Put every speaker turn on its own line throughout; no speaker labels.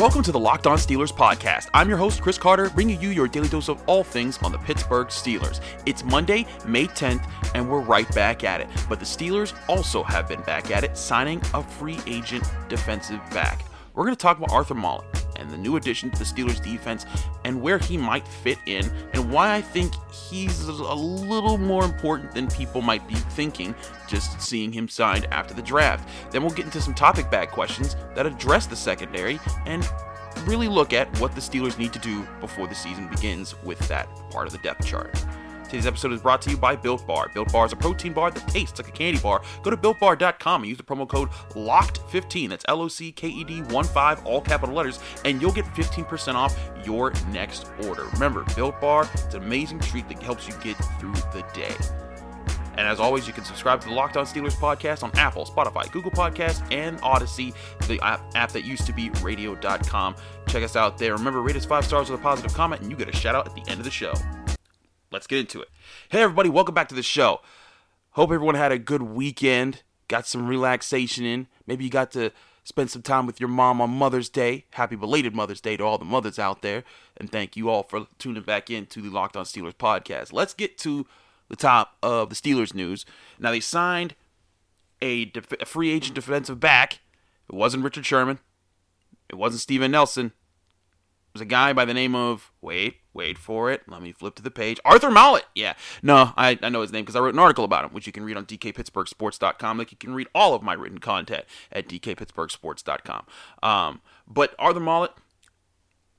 Welcome to the Locked On Steelers podcast. I'm your host, Chris Carter, bringing you your daily dose of all things on the Pittsburgh Steelers. It's Monday, May 10th, and we're right back at it. But the Steelers also have been back at it, signing a free agent defensive back. We're going to talk about Arthur Maulet and the new addition to the Steelers defense and where he might fit in and why I think he's a little more important than people might be thinking just seeing him signed after the draft. Then we'll get into some topic bag questions that address the secondary and really look at what the Steelers need to do before the season begins with that part of the depth chart. Today's episode is brought to you by Built Bar. Built Bar is a protein bar that tastes like a candy bar. Go to builtbar.com and use the promo code LOCKED15. That's L O C K E D 1 5, all capital letters, and you'll get 15% off your next order. Remember, Built Bar, it's an amazing treat that helps you get through the day. And as always, you can subscribe to the Locked On Steelers podcast on Apple, Spotify, Google Podcasts, and Audacy, the app, that used to be radio.com. Check us out there. Remember, rate us five stars with a positive comment, and you get a shout out at the end of the show let's get into it. Hey, everybody, welcome back to the show. Hope everyone had a good weekend, got some relaxation in. Maybe you got to spend some time with your mom on Mother's Day. Happy belated Mother's Day to all the mothers out there. And thank you all for tuning back in to the Locked On Steelers podcast. Let's get to the top of the Steelers news. Now, they signed a, def- a free agent defensive back. It wasn't Richard Sherman, it wasn't Steven Nelson. Was a guy by the name of, wait, wait for it. Let me flip to the page. Arthur Maulet. Yeah. No, I, I know his name because I wrote an article about him, which you can read on dkpittsburghsports.com. Like you can read all of my written content at dkpittsburghsports.com. Um, but Arthur Maulet,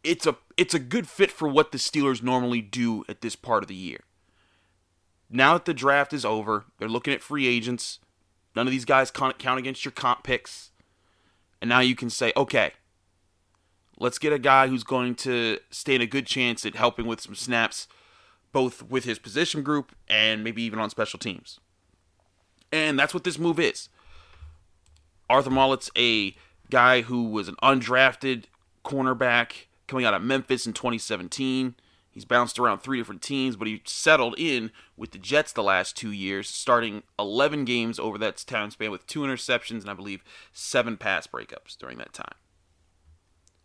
it's a it's a good fit for what the Steelers normally do at this part of the year. Now that the draft is over, they're looking at free agents. None of these guys count against your comp picks. And now you can say, okay, Let's get a guy who's going to stand a good chance at helping with some snaps, both with his position group and maybe even on special teams. And that's what this move is. Arthur Maulet's a guy who was an undrafted cornerback coming out of Memphis in 2017. He's bounced around three different teams, but he settled in with the Jets the last two years, starting 11 games over that time span with two interceptions and I believe seven pass breakups during that time.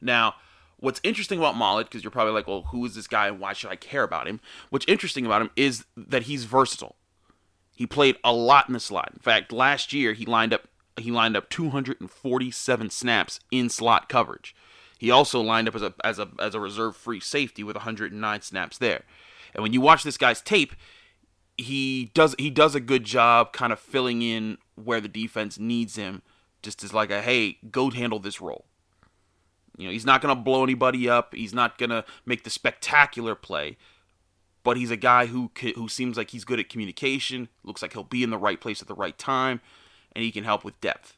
Now, what's interesting about Maulet, because you're probably like, well, who is this guy and why should I care about him? What's interesting about him is that he's versatile. He played a lot in the slot. In fact, last year he lined up he lined up 247 snaps in slot coverage. He also lined up as a as a as a reserve free safety with 109 snaps there. And when you watch this guy's tape, he does he does a good job kind of filling in where the defense needs him just as like a hey, go handle this role. You know, he's not going to blow anybody up. He's not going to make the spectacular play, but he's a guy who who seems like he's good at communication. Looks like he'll be in the right place at the right time, and he can help with depth.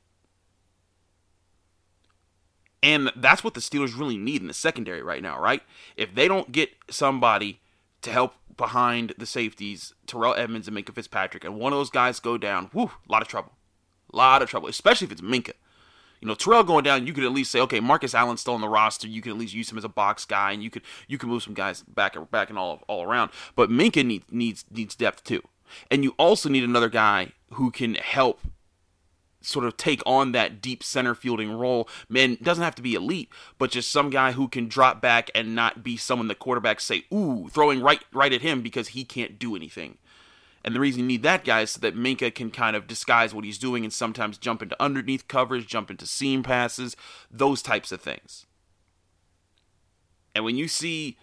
And that's what the Steelers really need in the secondary right now, right? If they don't get somebody to help behind the safeties, Terrell Edmunds and Minkah Fitzpatrick, and one of those guys go down, whew, a lot of trouble. A lot of trouble, especially if it's Minkah you know, Terrell going down, you could at least say, okay, Marcus Allen's still on the roster. You can at least use him as a box guy, and you could you can move some guys back back and all all around. But Minkah needs needs needs depth too, and you also need another guy who can help sort of take on that deep center fielding role. Man, doesn't have to be elite, but just some guy who can drop back and not be someone the quarterbacks say, ooh, throwing right right at him because he can't do anything. And the reason you need that guy is so that Minkah can kind of disguise what he's doing and sometimes jump into underneath coverage, jump into seam passes, those types of things. And when you see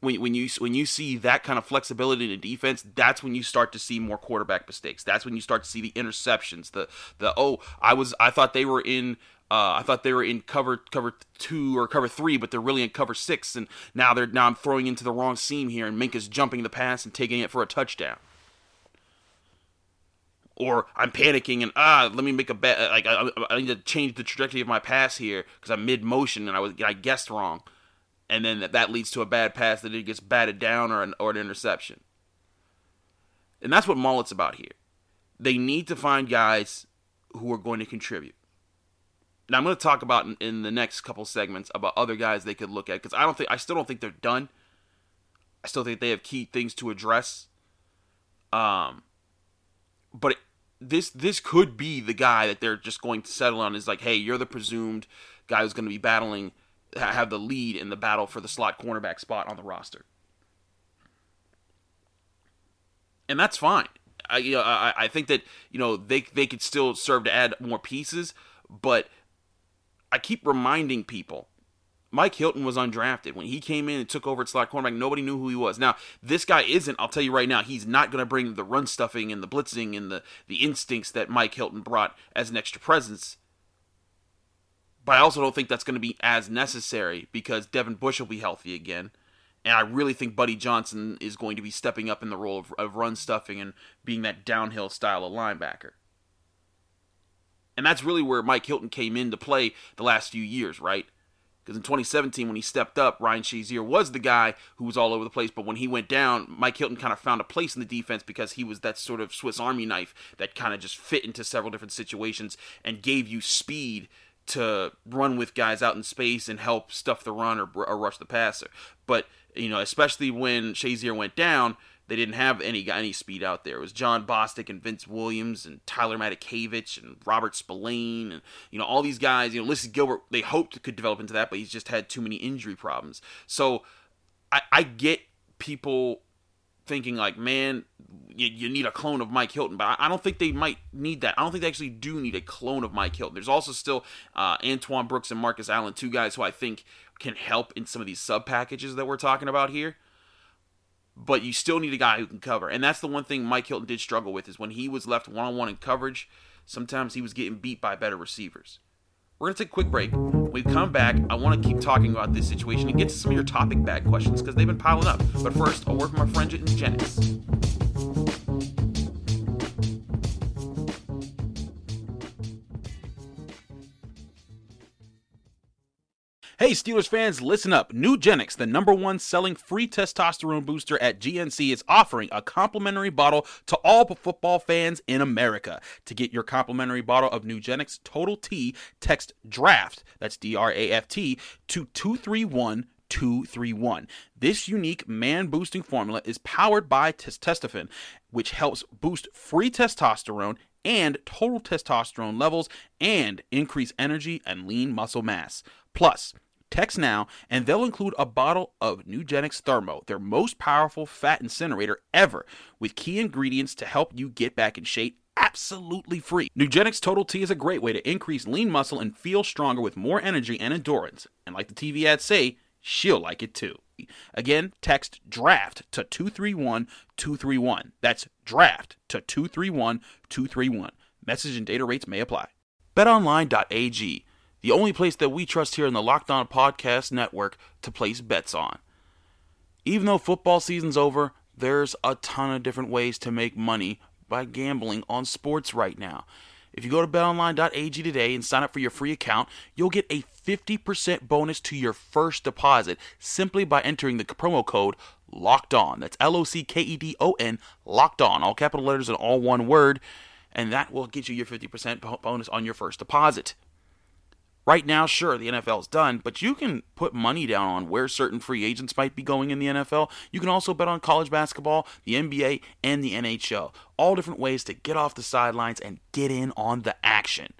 when, when you when you see that kind of flexibility in the defense, that's when you start to see more quarterback mistakes. That's when you start to see the interceptions. The the oh, I was I thought they were in uh, I thought they were in cover cover two or cover three, but they're really in cover six, and now they're now I'm throwing into the wrong seam here, and Minkah's jumping the pass and taking it for a touchdown or I'm panicking and ah, let me make a bet. Like I, I need to change the trajectory of my pass here because I'm mid motion and I was I guessed wrong, and then that, that leads to a bad pass that it gets batted down or an or an interception. And that's what Maulet's about here. they need to find guys who are going to contribute. Now I'm going to talk about in, in the next couple segments about other guys they could look at because I don't think I still don't think they're done. I still think they have key things to address. Um, but it, this this could be the guy that they're just going to settle on. Is like, hey, you're the presumed guy who's going to be battling, have the lead in the battle for the slot cornerback spot on the roster, and that's fine. I, you know, I, I think that you know they they could still serve to add more pieces, but I keep reminding people Mike Hilton was undrafted. When he came in and took over at slot cornerback, nobody knew who he was. Now, this guy isn't, I'll tell you right now, he's not going to bring the run stuffing and the blitzing and the, the instincts that Mike Hilton brought as an extra presence. But I also don't think that's going to be as necessary because Devin Bush will be healthy again. And I really think Buddy Johnson is going to be stepping up in the role of, of run stuffing and being that downhill style of linebacker. And that's really where Mike Hilton came into play the last few years, right? Because in 2017, when he stepped up, Ryan Shazier was the guy who was all over the place. But when he went down, Mike Hilton kind of found a place in the defense because he was that sort of Swiss Army knife that kind of just fit into several different situations and gave you speed to run with guys out in space and help stuff the run or, or rush the passer. But, you know, especially when Shazier went down, they didn't have any any speed out there. It was Jon Bostic and Vince Williams and Tyler Matakevich and Robert Spillane and you know all these guys. You know, Ulysees Gilbert. They hoped could develop into that, but he's just had too many injury problems. So I, I get people thinking like, man, you, you, need a clone of Mike Hilton, but I, I, don't think they might need that. I don't think they actually do need a clone of Mike Hilton. There's also still uh, Antoine Brooks and Marcus Allen, two guys who I think can help in some of these sub packages that we're talking about here but you still need a guy who can cover. And that's the one thing Mike Hilton did struggle with is when he was left one on one in coverage, sometimes he was getting beat by better receivers. We're going to take a quick break. When we come back, I want to keep talking about this situation and get to some of your topic bag questions because they've been piling up. But first, I'll work with my friend Janice. Hey, Steelers fans, listen up. Nugenix, the number one selling free testosterone booster at GNC, is offering a complimentary bottle to all football fans in America. To get your complimentary bottle of Nugenix Total T, text DRAFT, that's D R A F T, to 231 231. This unique man boosting formula is powered by testosterone, which helps boost free testosterone and total testosterone levels and increase energy and lean muscle mass. Plus, Text now, and they'll include a bottle of Nugenix Thermo, their most powerful fat incinerator ever, with key ingredients to help you get back in shape absolutely free. Nugenix Total T is a great way to increase lean muscle and feel stronger with more energy and endurance. And like the TV ads say, she'll like it too. Again, text DRAFT to 231 231. That's DRAFT to 231 231. Message and data rates may apply. BetOnline.ag the only place that we trust here in the Locked On Podcast Network to place bets on. Even though football season's over, there's a ton of different ways to make money by gambling on sports right now. If you go to betonline.ag today and sign up for your free account, you'll get a 50% bonus to your first deposit simply by entering the promo code locked on. That's L O C K E D O N, locked on, all capital letters and all one word, and that will get you your 50% bonus on your first deposit. Right now, sure, the NFL is done, but you can put money down on where certain free agents might be going in the NFL. You can also bet on college basketball, the NBA, and the NHL. All different ways to get off the sidelines and get in on the action.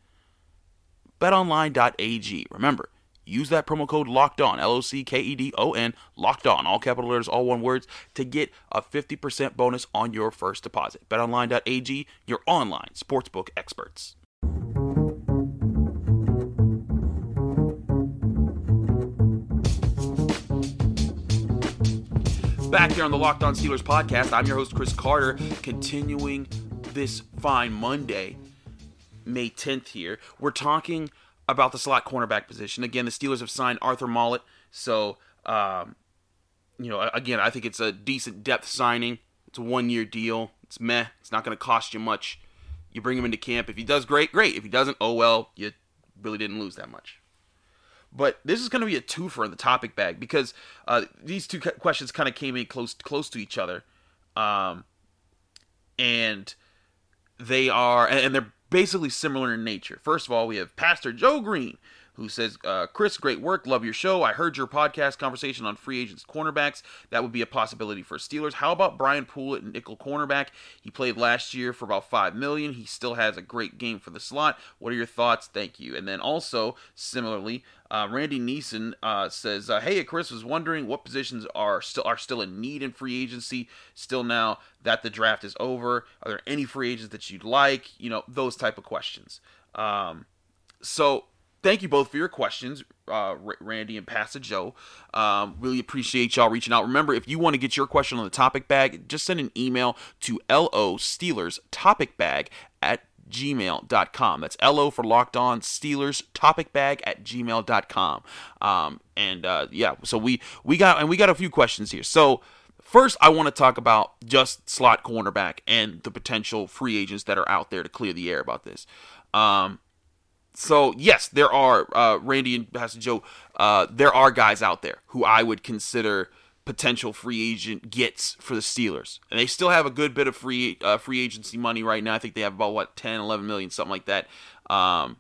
BetOnline.ag. Remember, use that promo code locked on, L O C K E D O N, locked on, all capital letters, all one words, to get a 50% bonus on your first deposit. BetOnline.ag, your online sportsbook experts. Back here on the Locked On Steelers podcast. I'm your host, Chris Carter, continuing this fine Monday, May 10th here. We're talking about the slot cornerback position. Again, the Steelers have signed Arthur Maulet, so, um, you know, again, I think it's a decent depth signing. It's a one year deal. It's meh. It's not going to cost you much. You bring him into camp. If he does great, great. If he doesn't, oh well, you really didn't lose that much. But this is going to be a twofer in the topic bag because uh, these two questions kind of came in close close to each other, um, and they are, and they're basically similar in nature. First of all, we have Pastor Joe Green, who says, uh, Chris, great work. Love your show. I heard your podcast conversation on free agents cornerbacks. That would be a possibility for Steelers. How about Brian Poole at nickel cornerback? He played last year for about five million. He still has a great game for the slot. What are your thoughts? Thank you. And then also, similarly, uh, Randy Neeson uh, says, uh, "Hey, Chris was wondering what positions are still are still in need in free agency. Still now that the draft is over, are there any free agents that you'd like? You know, those type of questions." Um, so thank you both for your questions, uh, Randy and Pastor Joe. Um, really appreciate y'all reaching out. Remember, if you want to get your question on the topic bag, just send an email to lo Steelers topic bag at gmail.com. That's LO for locked on Steelers topic bag at gmail.com. Um, and uh, yeah, so we we got and we got a few questions here. So first I want to talk about just slot cornerback and the potential free agents that are out there to clear the air about this. Um, so yes, there are uh, Randy and Pastor Joe. Uh, there are guys out there who I would consider potential free agent gets for the Steelers, and they still have a good bit of free uh, free agency money right now. I think they have about what 10, 11 million, something like that. Um,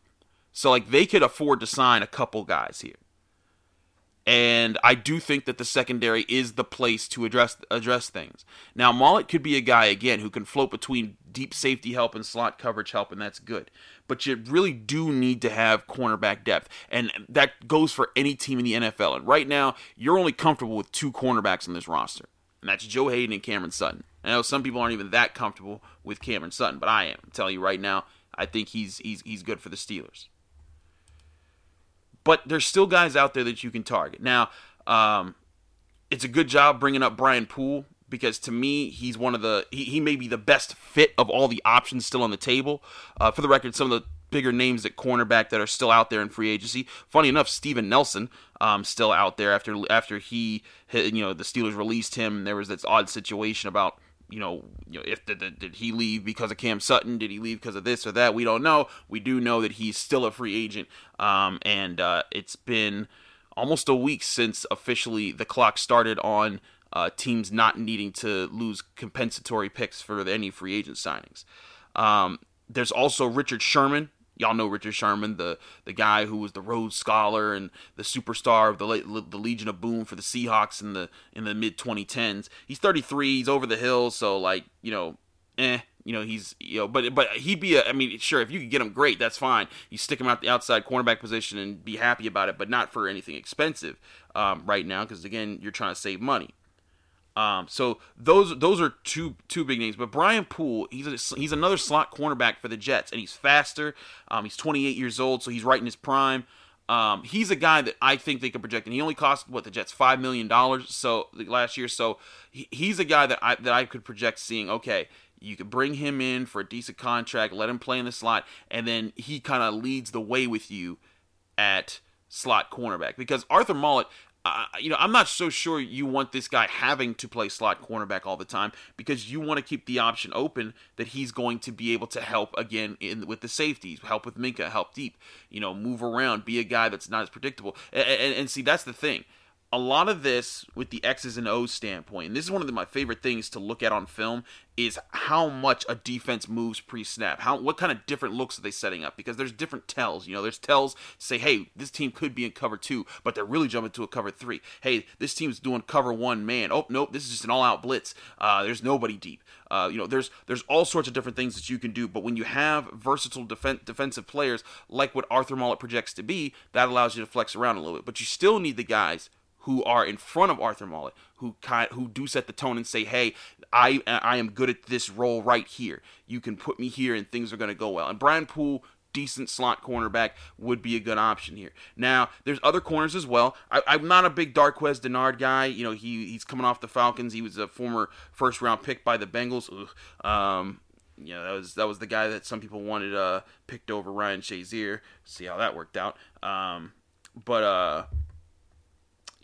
so like they could afford to sign a couple guys here. And I do think that the secondary is the place to address address things. Now, Maulet could be a guy again who can float between deep safety help and slot coverage help, and that's good. But you really do need to have cornerback depth, and that goes for any team in the NFL. And right now, you're only comfortable with two cornerbacks on this roster, and that's Joe Haden and Cameron Sutton. I know some people aren't even that comfortable with Cameron Sutton, but I am. I'm telling you right now, I think he's he's he's good for the Steelers. But there's still guys out there that you can target. Now, um, it's a good job bringing up Brian Poole because to me he's one of the he, he may be the best fit of all the options still on the table. Uh, for the record, some of the bigger names at cornerback that are still out there in free agency. Funny enough, Steven Nelson um, still out there after after he you know the Steelers released him. There was this odd situation about you know, you know if did, did he leave because of Cam Sutton? Did he leave because of this or that? We don't know. We do know that he's still a free agent, um, and uh, it's been almost a week since officially the clock started on uh, teams not needing to lose compensatory picks for any free agent signings. Um, there's also Richard Sherman, y'all know Richard Sherman, the the guy who was the Rhodes Scholar and the superstar of the the Legion of Boom for the Seahawks in the in the mid 2010s. He's 33. He's over the hill, so like you know, eh. You know he's you know, but but he'd be a. I mean, sure, if you could get him, great. That's fine. You stick him out the outside cornerback position and be happy about it, but not for anything expensive um, right now, because again, you're trying to save money. Um, so those those are two two big names. But Brian Poole, he's a, he's another slot cornerback for the Jets, and he's faster. Um, he's 28 years old, so he's right in his prime. Um, he's a guy that I think they could project, and he only cost what the Jets five million dollars so last year. So he, he's a guy that I that I could project seeing. Okay, you could bring him in for a decent contract, let him play in the slot, and then he kind of leads the way with you at slot cornerback because Arthur Maulet you know, I'm not so sure you want this guy having to play slot cornerback all the time because you want to keep the option open that he's going to be able to help again in with the safeties, help with Minkah, help deep, you know, move around, be a guy that's not as predictable. And, and, and see, that's the thing a lot of this with the X's and O's standpoint, and this is one of the, my favorite things to look at on film, is how much a defense moves pre-snap. How what kind of different looks are they setting up? Because there's different tells. You know, there's tells say, hey, this team could be in cover two, but they're really jumping to a cover three. Hey, this team's doing cover one man. Oh nope, this is just an all-out blitz. Uh, there's nobody deep. Uh, you know, there's there's all sorts of different things that you can do. But when you have versatile def- defensive players like what Arthur Maulet projects to be, that allows you to flex around a little bit. But you still need the guys who are in front of Arthur Maulet, who kind who do set the tone and say, "Hey, I I am good at this role right here. You can put me here, and things are going to go well." And Brian Poole, decent slot cornerback, would be a good option here. Now, there's other corners as well. I, am not a big Darqueze Dennard guy. You know, he he's coming off the Falcons. He was a former first round pick by the Bengals. Ugh. Um, you know, that was that was the guy that some people wanted uh picked over Ryan Shazier. See how that worked out. Um, but uh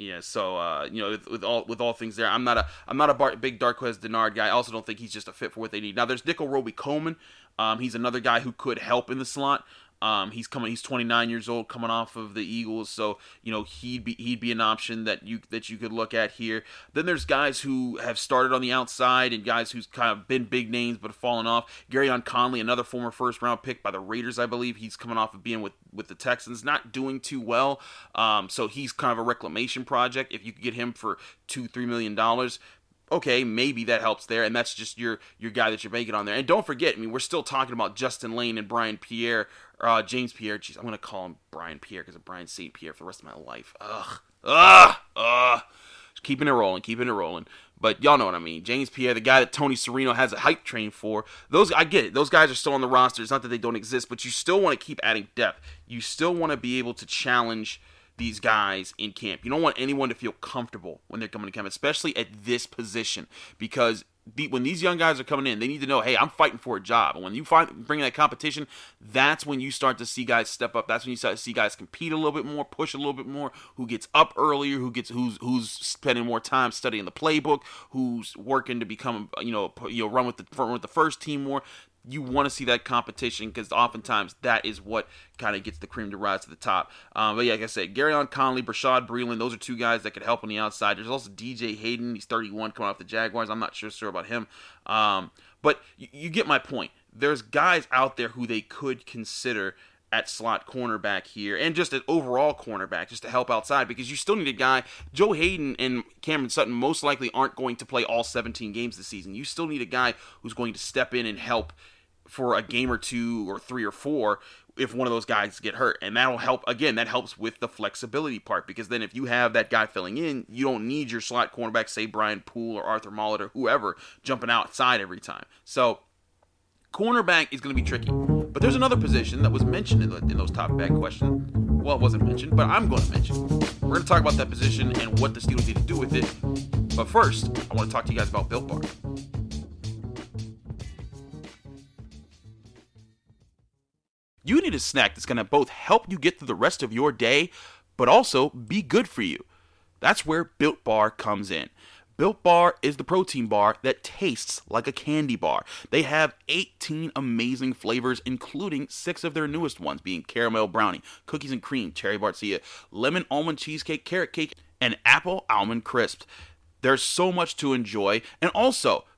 yeah, so uh, you know, with, with, all with all things there, I'm not a I'm not a bar, big Darqueze Dennard guy. I also don't think he's just a fit for what they need. Now, there's Nickell Robey-Coleman. Um, he's another guy who could help in the slot. Um, he's coming. He's 29 years old, coming off of the Eagles, so you know he'd be he'd be an option that you that you could look at here. Then there's guys who have started on the outside and guys who's kind of been big names but have fallen off. Gareon Conley, another former first round pick by the Raiders, I believe. He's coming off of being with with the Texans, not doing too well. Um, so he's kind of a reclamation project. If you could get him for two three million dollars, okay, maybe that helps there, and that's just your your guy that you're banking on there. And don't forget, I mean, we're still talking about Justin Layne and Brian Pierre, uh, James Pierre. Jeez, I'm gonna call him Brian Pierre because of Brian St. Pierre for the rest of my life. Ugh, ugh, ugh. Just keeping it rolling, keeping it rolling. But y'all know what I mean. James Pierre, the guy that Tony Serino has a hype train for. Those I get it. Those guys are still on the roster. It's not that they don't exist, but you still want to keep adding depth. You still want to be able to challenge these guys in camp. You don't want anyone to feel comfortable when they're coming to camp, especially at this position, because when these young guys are coming in, they need to know, hey, I'm fighting for a job. And when you find bring that competition, that's when you start to see guys step up. That's when you start to see guys compete a little bit more, push a little bit more. Who gets up earlier? Who gets who's who's spending more time studying the playbook? Who's working to become you know you know run with the run with the first team more? You want to see that competition because oftentimes that is what kind of gets the cream to rise to the top. Um, but yeah, like I said, Gareon Conley, Bashaud Breeland, those are two guys that could help on the outside. There's also DJ Hayden. He's 31 coming off the Jaguars. I'm not sure sure about him. Um, but you, you get my point. There's guys out there who they could consider at slot cornerback here and just an overall cornerback just to help outside because you still need a guy. Joe Haden and Cameron Sutton most likely aren't going to play all 17 games this season. You still need a guy who's going to step in and help for a game or two or three or four if one of those guys get hurt and that'll help again that helps with the flexibility part because then if you have that guy filling in you don't need your slot cornerback say brian poole or arthur Maulet or whoever jumping outside every time so cornerback is going to be tricky. But there's another position that was mentioned in, the, in those top back questions. Well it wasn't mentioned but i'm going to mention. We're going to talk about that position and what the steelers need to do with it. But first i want to talk to you guys about built bar. You need a snack that's going to both help you get through the rest of your day, but also be good for you. That's where Built Bar comes in. Built Bar is the protein bar that tastes like a candy bar. They have 18 amazing flavors, including six of their newest ones, being caramel brownie, cookies and cream, cherry barcia, lemon almond cheesecake, carrot cake, and apple almond crisp. There's so much to enjoy, and also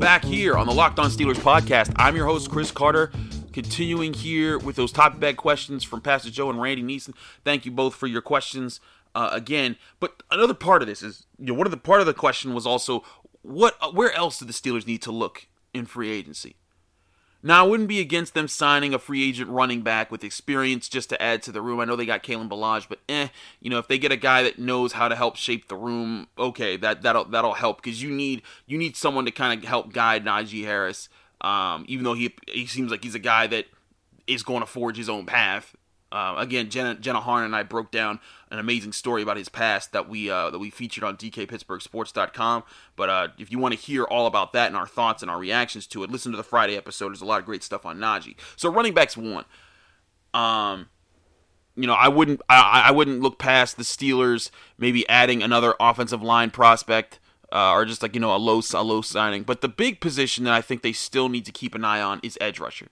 back here on the Locked On Steelers podcast. I'm your host, Chris Carter. Continuing here with those top bag questions from Pastor Joe and Randy Neeson. Thank you both for your questions uh, again. But another part of this is, you know, one of the part of the question was also, what, where else do the Steelers need to look in free agency? Now, I wouldn't be against them signing a free agent running back with experience just to add to the room. I know they got Kalen Ballage, but eh, you know, if they get a guy that knows how to help shape the room, okay, that that'll that'll help because you need you need someone to kind of help guide Najee Harris. Um, even though he he seems like he's a guy that is going to forge his own path. Uh, again, Jenna, Jenna Harn and I broke down an amazing story about his past that we uh, that we featured on DKPittsburghSports.com. But uh, if you want to hear all about that and our thoughts and our reactions to it, listen to the Friday episode. There's a lot of great stuff on Najee. So running backs one. Um, you know, I wouldn't I, I wouldn't look past the Steelers maybe adding another offensive line prospect. Uh, or just like you know a low a low signing, but the big position that I think they still need to keep an eye on is edge rusher.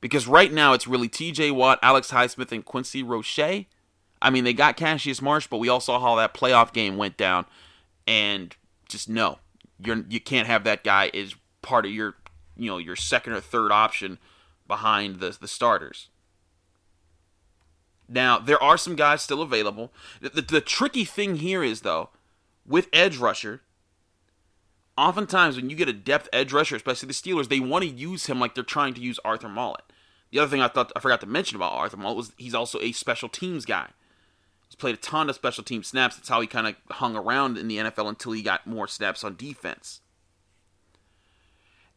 Because right now it's really TJ Watt, Alex Highsmith, and Quincy Roche. I mean, they got Cassius Marsh, but we all saw how that playoff game went down. And just no, you're you can't have that guy as part of your you know your second or third option behind the the starters. Now there are some guys still available. The, the, the tricky thing here is though, with edge rusher, oftentimes when you get a depth edge rusher, especially the Steelers, they want to use him like they're trying to use Arthur Maulet. The other thing I thought I forgot to mention about Arthur Maulet was he's also a special teams guy. Played a ton of special team snaps. That's how he kind of hung around in the NFL until he got more snaps on defense.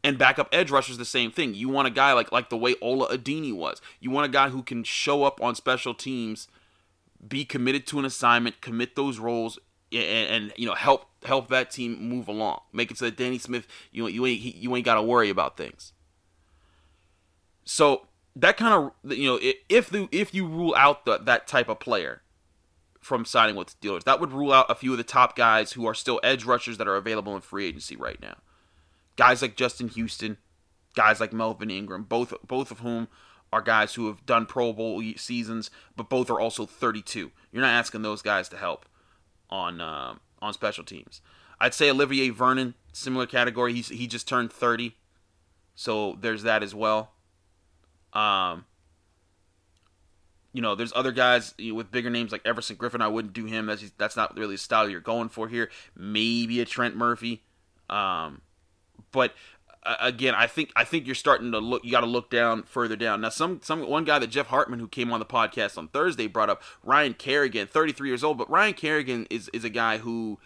And backup edge rushers the same thing. You want a guy like like the way Ola Adeniyi was. You want a guy who can show up on special teams, be committed to an assignment, commit those roles, and, and you know help help that team move along. Make it so that Danny Smith you you ain't you ain't got to worry about things. So that kind of you know if the if you rule out the, that type of player from signing with the Steelers, that would rule out a few of the top guys who are still edge rushers that are available in free agency right now guys like Justin Houston, guys like Melvin Ingram, both both of whom are guys who have done Pro Bowl seasons, but both are also 32. You're not asking those guys to help on uh, on special teams. I'd say Olivier Vernon, similar category. He's he just turned 30, so there's that as well. Um, you know, there's other guys with bigger names like Everson Griffen. I wouldn't do him. That's that's not really the style you're going for here. Maybe a Trent Murphy. Um, but uh, again, I think I think you're starting to look. You got to look down further down. Now, some some one guy that Jeff Hartman, who came on the podcast on Thursday, brought up Ryan Kerrigan, 33 years old. But Ryan Kerrigan is is a guy who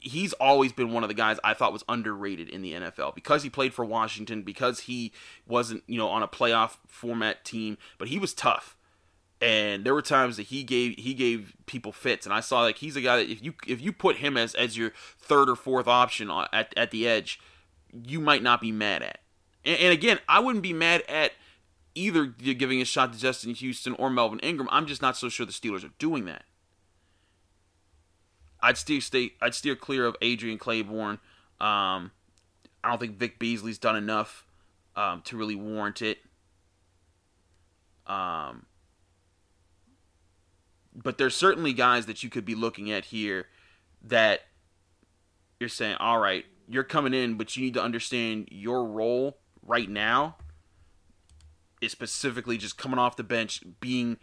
he's always been one of the guys I thought was underrated in the NFL because he played for Washington, because he wasn't you know on a playoff format team, but he was tough. And there were times that he gave he gave people fits, and I saw like he's a guy that if you if you put him as as your third or fourth option at at the edge, you might not be mad at. And, and again, I wouldn't be mad at either giving a shot to Justin Houston or Melvin Ingram. I'm just not so sure the Steelers are doing that. I'd steer stay I'd steer clear of Adrian Clayborn. Um, I don't think Vic Beasley's done enough um, to really warrant it. Um, but there's certainly guys that you could be looking at here that you're saying, all right, you're coming in, but you need to understand your role right now is specifically just coming off the bench, being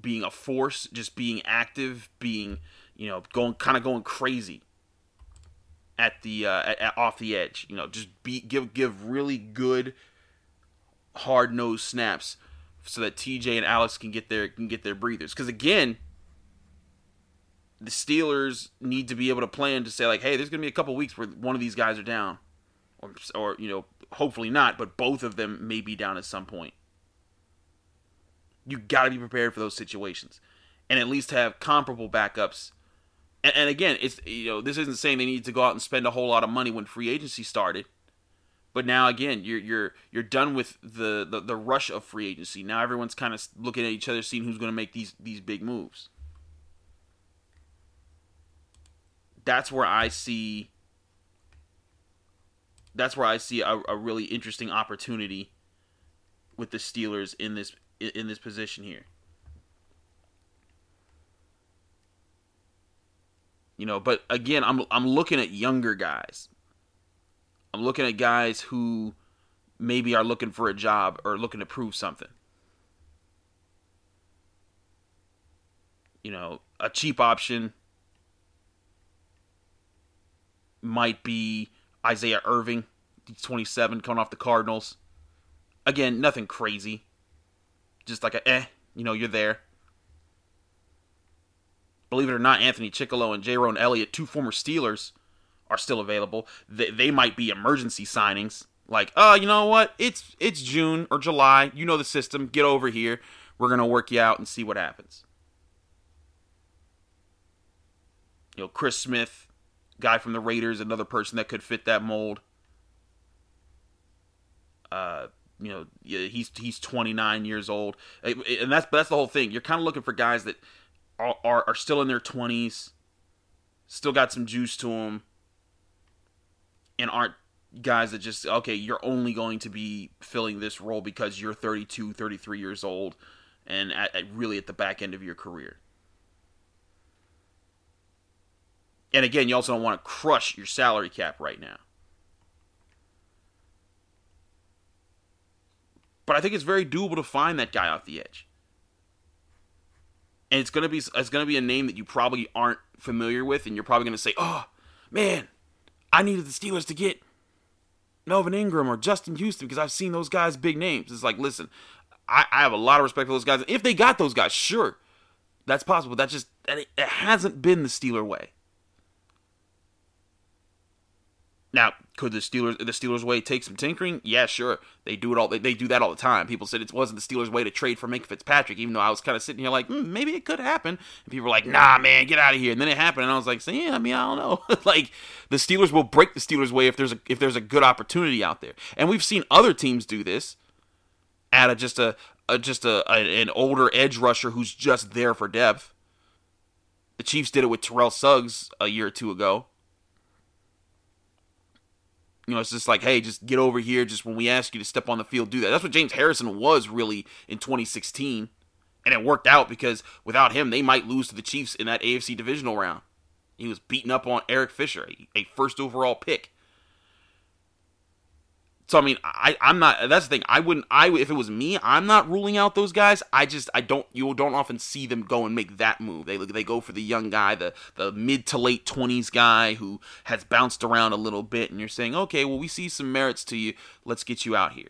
being a force, just being active, being you know going kind of going crazy at the uh, at, at, off the edge. You know, just be give give really good hard nosed snaps so that TJ and Alex can get their can get their breathers. Because again, the Steelers need to be able to plan to say like, hey, there's going to be a couple weeks where one of these guys are down, or or you know, hopefully not, but both of them may be down at some point. You got to be prepared for those situations, and at least have comparable backups. And, and again, it's you know, this isn't saying they need to go out and spend a whole lot of money when free agency started. But now again, you're you're you're done with the, the, the rush of free agency. Now everyone's kind of looking at each other, seeing who's going to make these these big moves. That's where I see that's where I see a, a, really interesting opportunity with the Steelers in this in this position here. You know, but again, I'm I'm looking at younger guys. I'm looking at guys who maybe are looking for a job or looking to prove something. You know, a cheap option might be Isaiah Irving, 27, coming off the Cardinals. Again, nothing crazy. Just like a eh, you know, you're there. Believe it or not, Anthony Chickillo and Jayrone Elliott, two former Steelers, are still available. They, they might be emergency signings. Like, oh, you know what? It's it's June or July. You know the system. Get over here. We're gonna work you out and see what happens. You know, Chris Smith, guy from the Raiders, another person that could fit that mold. Uh, you know, he's he's 29 years old, and that's that's the whole thing. You're kind of looking for guys that are, are, are still in their 20s, still got some juice to them, and aren't guys that just okay. You're only going to be filling this role because you're 32, 33 years old, and at, at really at the back end of your career. And again, you also don't want to crush your salary cap right now. But I think it's very doable to find that guy off the edge. And it's gonna be it's gonna be a name that you probably aren't familiar with, and you're probably gonna say, "Oh, man, I needed the Steelers to get Melvin Ingram or Justin Houston because I've seen those guys big names." It's like, listen, I, I have a lot of respect for those guys. If they got those guys, sure, That's possible. That just it hasn't been the Steeler way. Now, could the Steelers the Steelers way take some tinkering? Yeah, sure. They do it all. They, they do that all the time. People said it wasn't the Steelers way to trade for Minkah Fitzpatrick, even though I was kind of sitting here like, mm, maybe it could happen. And people were like, Nah, man, get out of here. And then it happened, and I was like, yeah, I mean, I don't know. like the Steelers will break the Steelers way if there's a if there's a good opportunity out there, and we've seen other teams do this. At a, just a, a just a, a an older edge rusher who's just there for depth. The Chiefs did it with Terrell Suggs a year or two ago you know, it's just like, hey, just get over here. Just when we ask you to step on the field, do that. That's what James Harrison was really in 2016. And it worked out because without him, they might lose to the Chiefs in that AFC divisional round. He was beating up on Eric Fisher, a first overall pick. So I mean, I I'm not. That's the thing. I wouldn't. I if it was me, I'm not ruling out those guys. I just I don't. You don't often see them go and make that move. They they go for the young guy, the the mid to late twenties guy who has bounced around a little bit, and you're saying, okay, well we see some merits to you. Let's get you out here.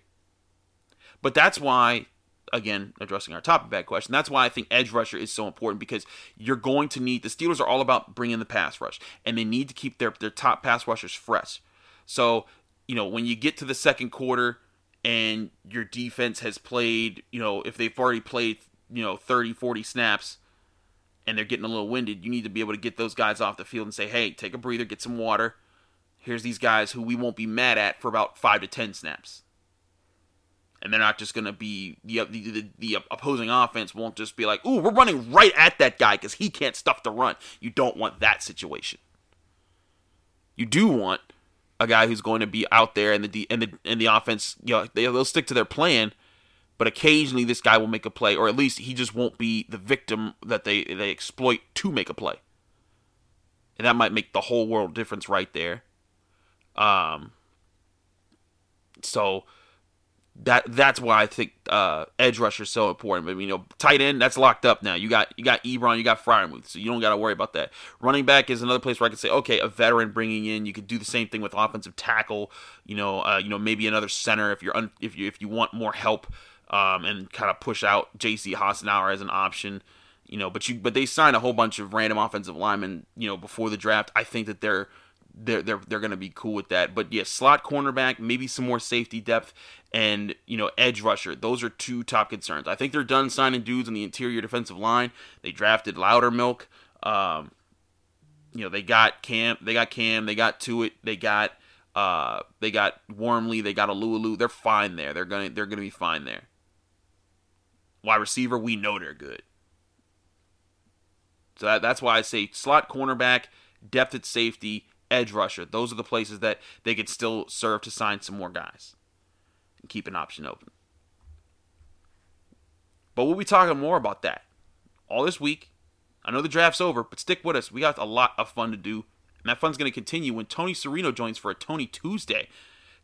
But that's why, again, addressing our topic bag question, that's why I think edge rusher is so important because you're going to need the Steelers are all about bringing the pass rush, and they need to keep their their top pass rushers fresh. So you know, when you get to the second quarter and your defense has played, you know, if they've already played, you know, 30, 40 snaps and they're getting a little winded, you need to be able to get those guys off the field and say, hey, take a breather, get some water. Here's these guys who we won't be mad at for about five to 10 snaps. And they're not just going to be, the, the, the, the opposing offense won't just be like, ooh, we're running right at that guy because he can't stuff the run. You don't want that situation. You do want a guy who's going to be out there and the and the and the offense, you know, they, they'll stick to their plan, but occasionally this guy will make a play, or at least he just won't be the victim that they they exploit to make a play, and that might make the whole world difference right there. Um. So that that's why I think uh, edge rusher is so important. But you know, tight end that's locked up now. You got you got Ebron, you got Freiermuth, so you don't got to worry about that. Running back is another place where I could say, okay, a veteran bringing in. You could do the same thing with offensive tackle. You know, uh, you know maybe another center if you're un- if you if you want more help um, and kind of push out J.C. Hassenauer as an option. You know, but you but they signed a whole bunch of random offensive linemen. You know, before the draft. I think that they're they're they're they're going to be cool with that. But yeah, slot cornerback, maybe some more safety depth, and you know edge rusher. Those are two top concerns. I think they're done signing dudes on the interior defensive line. They drafted Loudermilk. Um, you know they got Cam, they got Cam, they got Tuitt, they got uh, they got Wormley, they got Alualu. They're fine there. They're gonna they're gonna be fine there. Wide receiver, we know they're good. So that, that's why I say slot cornerback, depth at safety, edge rusher. Those are the places that they could still serve to sign some more guys and keep an option open. But we'll be talking more about that all this week. I know the draft's over, but stick with us. We got a lot of fun to do. And that fun's going to continue when Tony Serino joins for a Tony Tuesday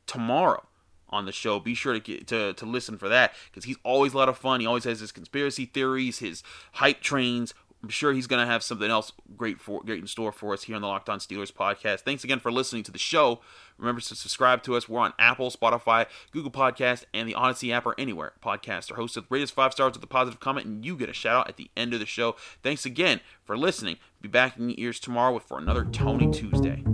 tomorrow on the show. Be sure to get, to, to listen for that because he's always a lot of fun. He always has his conspiracy theories, his hype trains, I'm sure he's going to have something else great for great in store for us here on the Locked On Steelers podcast. Thanks again for listening to the show. Remember to subscribe to us. We're on Apple, Spotify, Google Podcast, and the Audacy app or anywhere podcasts are hosted. Rate us five stars with a positive comment, and you get a shout out at the end of the show. Thanks again for listening. Be back in your ears tomorrow for another Tony Tuesday.